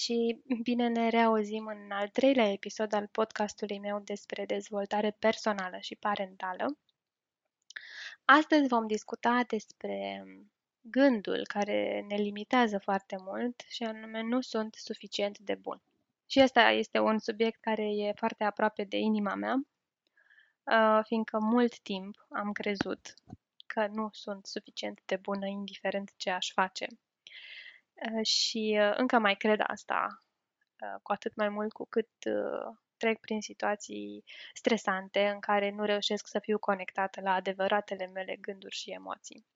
și bine ne reauzim în al treilea episod al podcastului meu despre dezvoltare personală și parentală. Astăzi vom discuta despre gândul care ne limitează foarte mult și anume nu sunt suficient de bun. Și ăsta este un subiect care e foarte aproape de inima mea, uh, fiindcă mult timp am crezut că nu sunt suficient de bună indiferent ce aș face Uh, și uh, încă mai cred asta, uh, cu atât mai mult cu cât trec prin situații stresante în care nu reușesc să fiu conectată la adevăratele mele gânduri și emoții.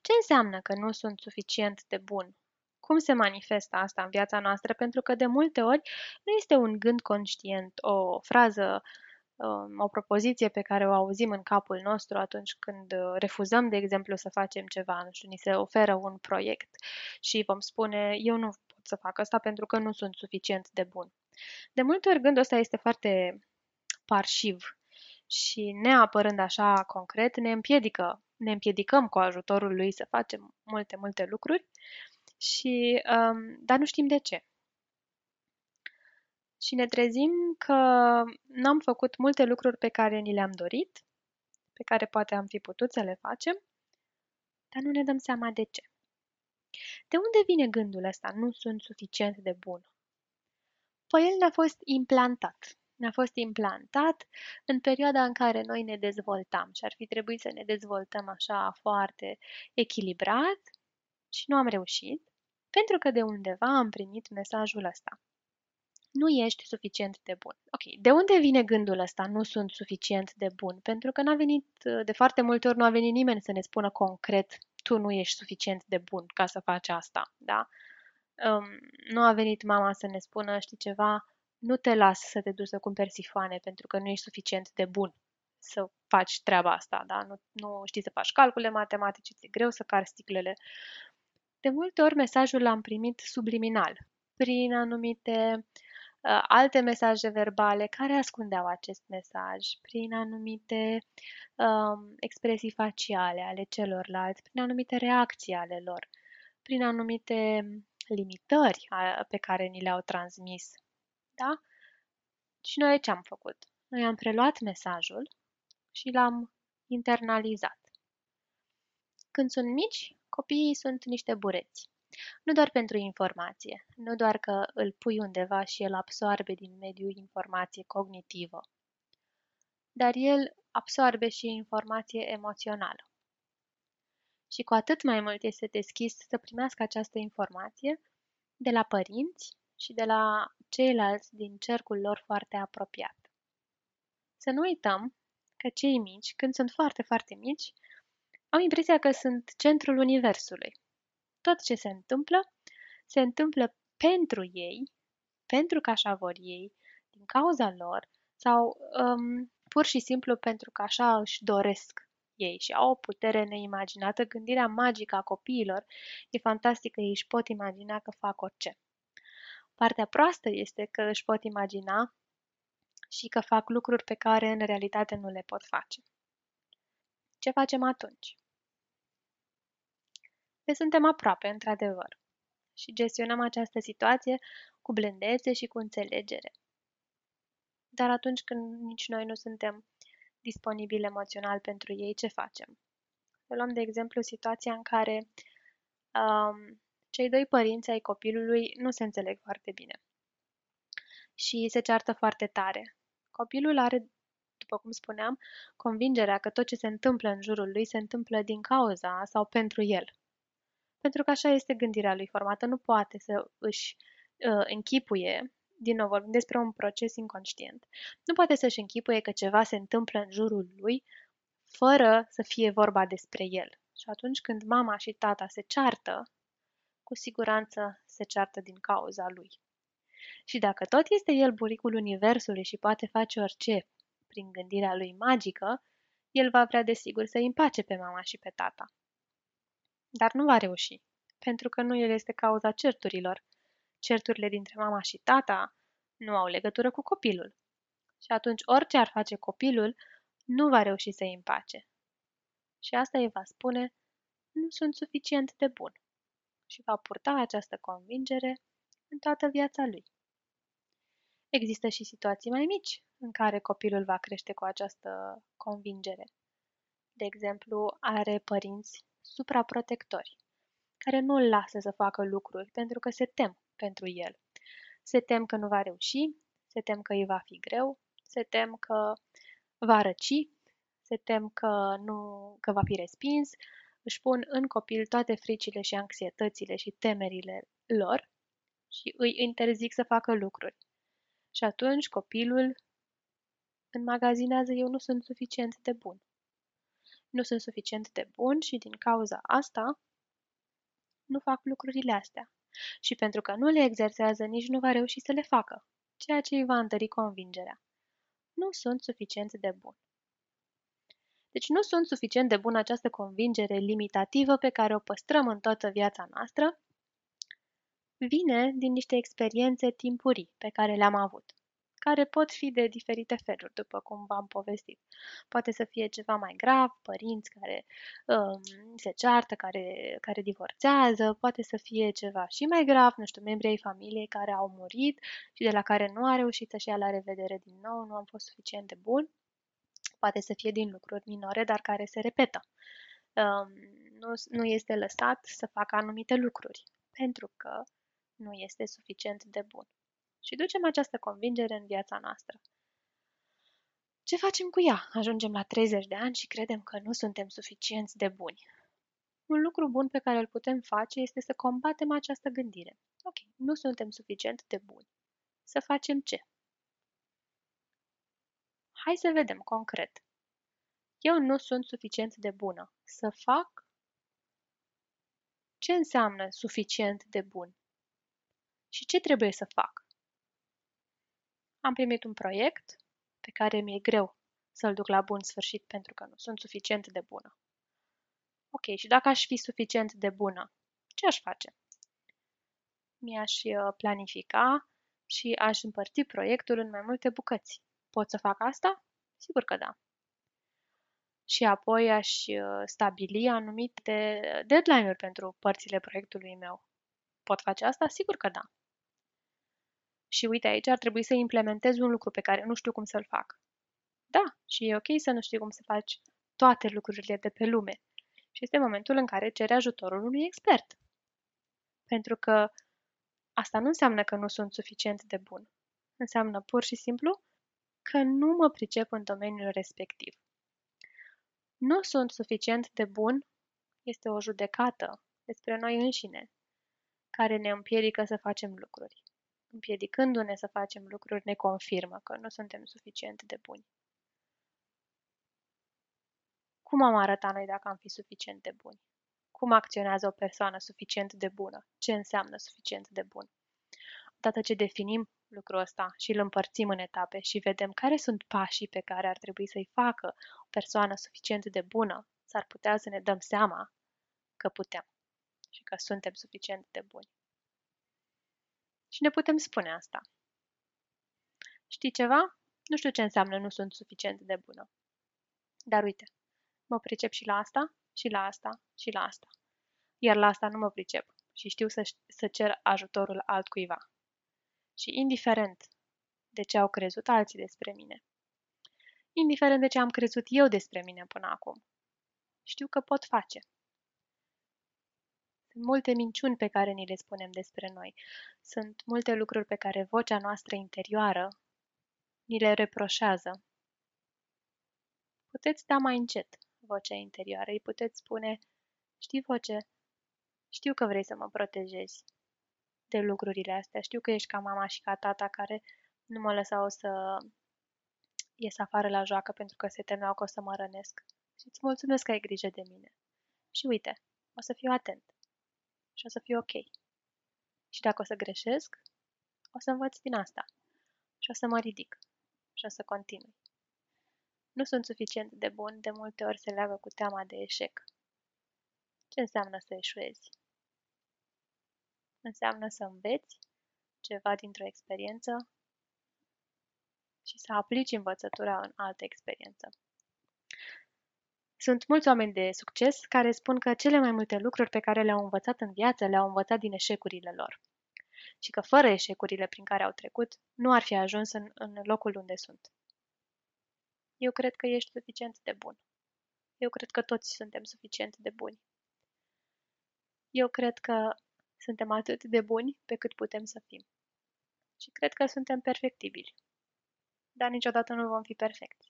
Ce înseamnă că nu sunt suficient de bun? Cum se manifestă asta în viața noastră? Pentru că de multe ori nu este un gând conștient, o frază uh, Um, o propoziție pe care o auzim în capul nostru atunci când uh, refuzăm, de exemplu, să facem ceva, nu știu, ni se oferă un proiect și vom spune, eu nu pot să fac asta pentru că nu sunt suficient de bun. De multe ori gândul ăsta este foarte parșiv și neapărând așa concret, ne împiedică, ne împiedicăm cu ajutorul lui să facem multe, multe lucruri, și, um, dar nu știm de ce și ne trezim că n-am făcut multe lucruri pe care ni le-am dorit, pe care poate am fi putut să le facem, dar nu ne dăm seama de ce. De unde vine gândul ăsta? Nu sunt suficient de bun. Păi el ne-a fost implantat. Ne-a fost implantat în perioada în care noi ne dezvoltam și ar fi trebuit să ne dezvoltăm așa foarte echilibrat și nu am reușit, pentru că de undeva am primit mesajul ăsta nu ești suficient de bun. Ok, de unde vine gândul ăsta, nu sunt suficient de bun? Pentru că n-a venit, de foarte multe ori nu a venit nimeni să ne spună concret, tu nu ești suficient de bun ca să faci asta, da? Um, nu a venit mama să ne spună, știi ceva, nu te las să te duci să cumperi sifoane pentru că nu ești suficient de bun să faci treaba asta, da? Nu, nu știi să faci calcule matematice, ți-e greu să cari sticlele. De multe ori mesajul l-am primit subliminal, prin anumite Uh, alte mesaje verbale care ascundeau acest mesaj prin anumite um, expresii faciale ale celorlalți, prin anumite reacții ale lor, prin anumite limitări pe care ni le-au transmis. Da? Și noi ce am făcut? Noi am preluat mesajul și l-am internalizat. Când sunt mici, copiii sunt niște bureți. Nu doar pentru informație, nu doar că îl pui undeva și el absorbe din mediul informație cognitivă, dar el absorbe și informație emoțională. Și cu atât mai mult este deschis să primească această informație de la părinți și de la ceilalți din cercul lor foarte apropiat. Să nu uităm că cei mici, când sunt foarte, foarte mici, au impresia că sunt centrul universului tot ce se întâmplă, se întâmplă pentru ei, pentru că așa vor ei, din cauza lor, sau um, pur și simplu pentru că așa își doresc ei și au o putere neimaginată. Gândirea magică a copiilor e fantastică, ei își pot imagina că fac orice. Partea proastă este că își pot imagina și că fac lucruri pe care în realitate nu le pot face. Ce facem atunci? Le suntem aproape, într-adevăr, și gestionăm această situație cu blândețe și cu înțelegere. Dar atunci când nici noi nu suntem disponibili emoțional pentru ei, ce facem? Să luăm, de exemplu, situația în care um, cei doi părinți ai copilului nu se înțeleg foarte bine și se ceartă foarte tare. Copilul are, după cum spuneam, convingerea că tot ce se întâmplă în jurul lui se întâmplă din cauza sau pentru el. Pentru că așa este gândirea lui formată. Nu poate să își uh, închipuie, din nou vorbim despre un proces inconștient, nu poate să-și închipuie că ceva se întâmplă în jurul lui fără să fie vorba despre el. Și atunci când mama și tata se ceartă, cu siguranță se ceartă din cauza lui. Și dacă tot este el buricul universului și poate face orice prin gândirea lui magică, el va vrea desigur să împace pe mama și pe tata. Dar nu va reuși, pentru că nu el este cauza certurilor. Certurile dintre mama și tata nu au legătură cu copilul. Și atunci orice ar face copilul, nu va reuși să-i împace. Și asta îi va spune, nu sunt suficient de bun. Și va purta această convingere în toată viața lui. Există și situații mai mici în care copilul va crește cu această convingere. De exemplu, are părinți supraprotectori, care nu îl lasă să facă lucruri pentru că se tem pentru el. Se tem că nu va reuși, se tem că îi va fi greu, se tem că va răci, se tem că, nu, că va fi respins, își pun în copil toate fricile și anxietățile și temerile lor și îi interzic să facă lucruri. Și atunci copilul înmagazinează eu nu sunt suficient de bun. Nu sunt suficient de bun și din cauza asta nu fac lucrurile astea. Și pentru că nu le exersează, nici nu va reuși să le facă, ceea ce îi va întări convingerea. Nu sunt suficient de bun. Deci nu sunt suficient de bună această convingere limitativă pe care o păstrăm în toată viața noastră, vine din niște experiențe timpurii pe care le-am avut, care pot fi de diferite feluri, după cum v-am povestit. Poate să fie ceva mai grav, părinți care um, se ceartă, care, care divorțează, poate să fie ceva și mai grav, nu știu, membrii ai familiei care au murit și de la care nu a reușit să-și ia la revedere din nou, nu am fost suficient de bun poate să fie din lucruri minore, dar care se repetă. Um, nu, nu este lăsat să facă anumite lucruri, pentru că nu este suficient de bun. Și ducem această convingere în viața noastră. Ce facem cu ea? Ajungem la 30 de ani și credem că nu suntem suficienți de buni. Un lucru bun pe care îl putem face este să combatem această gândire. Ok, nu suntem suficient de buni. Să facem ce? Hai să vedem concret. Eu nu sunt suficient de bună. Să fac? Ce înseamnă suficient de bun? Și ce trebuie să fac? Am primit un proiect pe care mi-e greu să-l duc la bun sfârșit pentru că nu sunt suficient de bună. Ok, și dacă aș fi suficient de bună, ce aș face? Mi-aș uh, planifica și aș împărți proiectul în mai multe bucăți. Pot să fac asta? Sigur că da. Și apoi aș uh, stabili anumite deadline-uri pentru părțile proiectului meu. Pot face asta? Sigur că da. Și uite, aici ar trebui să implementez un lucru pe care nu știu cum să-l fac. Da, și e ok să nu știi cum să faci toate lucrurile de pe lume. Și este momentul în care cere ajutorul unui expert. Pentru că asta nu înseamnă că nu sunt suficient de bun. Înseamnă pur și simplu că nu mă pricep în domeniul respectiv. Nu sunt suficient de bun este o judecată despre noi înșine, care ne împiedică să facem lucruri. Împiedicându-ne să facem lucruri, ne confirmă că nu suntem suficient de buni. Cum am arătat noi dacă am fi suficient de buni? Cum acționează o persoană suficient de bună? Ce înseamnă suficient de bun? Odată ce definim lucrul ăsta și îl împărțim în etape și vedem care sunt pașii pe care ar trebui să-i facă o persoană suficient de bună, s-ar putea să ne dăm seama că putem și că suntem suficient de buni. Și ne putem spune asta. Știi ceva? Nu știu ce înseamnă nu sunt suficient de bună. Dar uite, mă pricep și la asta, și la asta, și la asta. Iar la asta nu mă pricep și știu să, să cer ajutorul altcuiva și indiferent de ce au crezut alții despre mine. Indiferent de ce am crezut eu despre mine până acum. Știu că pot face. Sunt multe minciuni pe care ni le spunem despre noi. Sunt multe lucruri pe care vocea noastră interioară ni le reproșează. Puteți da mai încet vocea interioară. Îi puteți spune, știi voce, știu că vrei să mă protejezi, de lucrurile astea. Știu că ești ca mama și ca tata care nu mă lăsau să ies afară la joacă pentru că se temeau că o să mă rănesc. Și îți mulțumesc că ai grijă de mine. Și uite, o să fiu atent. Și o să fiu ok. Și dacă o să greșesc, o să învăț din asta. Și o să mă ridic. Și o să continui. Nu sunt suficient de bun, de multe ori se leagă cu teama de eșec. Ce înseamnă să eșuezi? înseamnă să înveți ceva dintr-o experiență și să aplici învățătura în altă experiență. Sunt mulți oameni de succes care spun că cele mai multe lucruri pe care le-au învățat în viață le-au învățat din eșecurile lor. și că fără eșecurile prin care au trecut, nu ar fi ajuns în, în locul unde sunt. Eu cred că ești suficient de bun. Eu cred că toți suntem suficient de buni. Eu cred că suntem atât de buni pe cât putem să fim. Și cred că suntem perfectibili. Dar niciodată nu vom fi perfecti.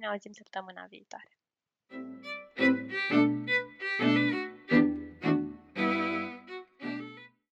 Ne auzim săptămâna viitoare.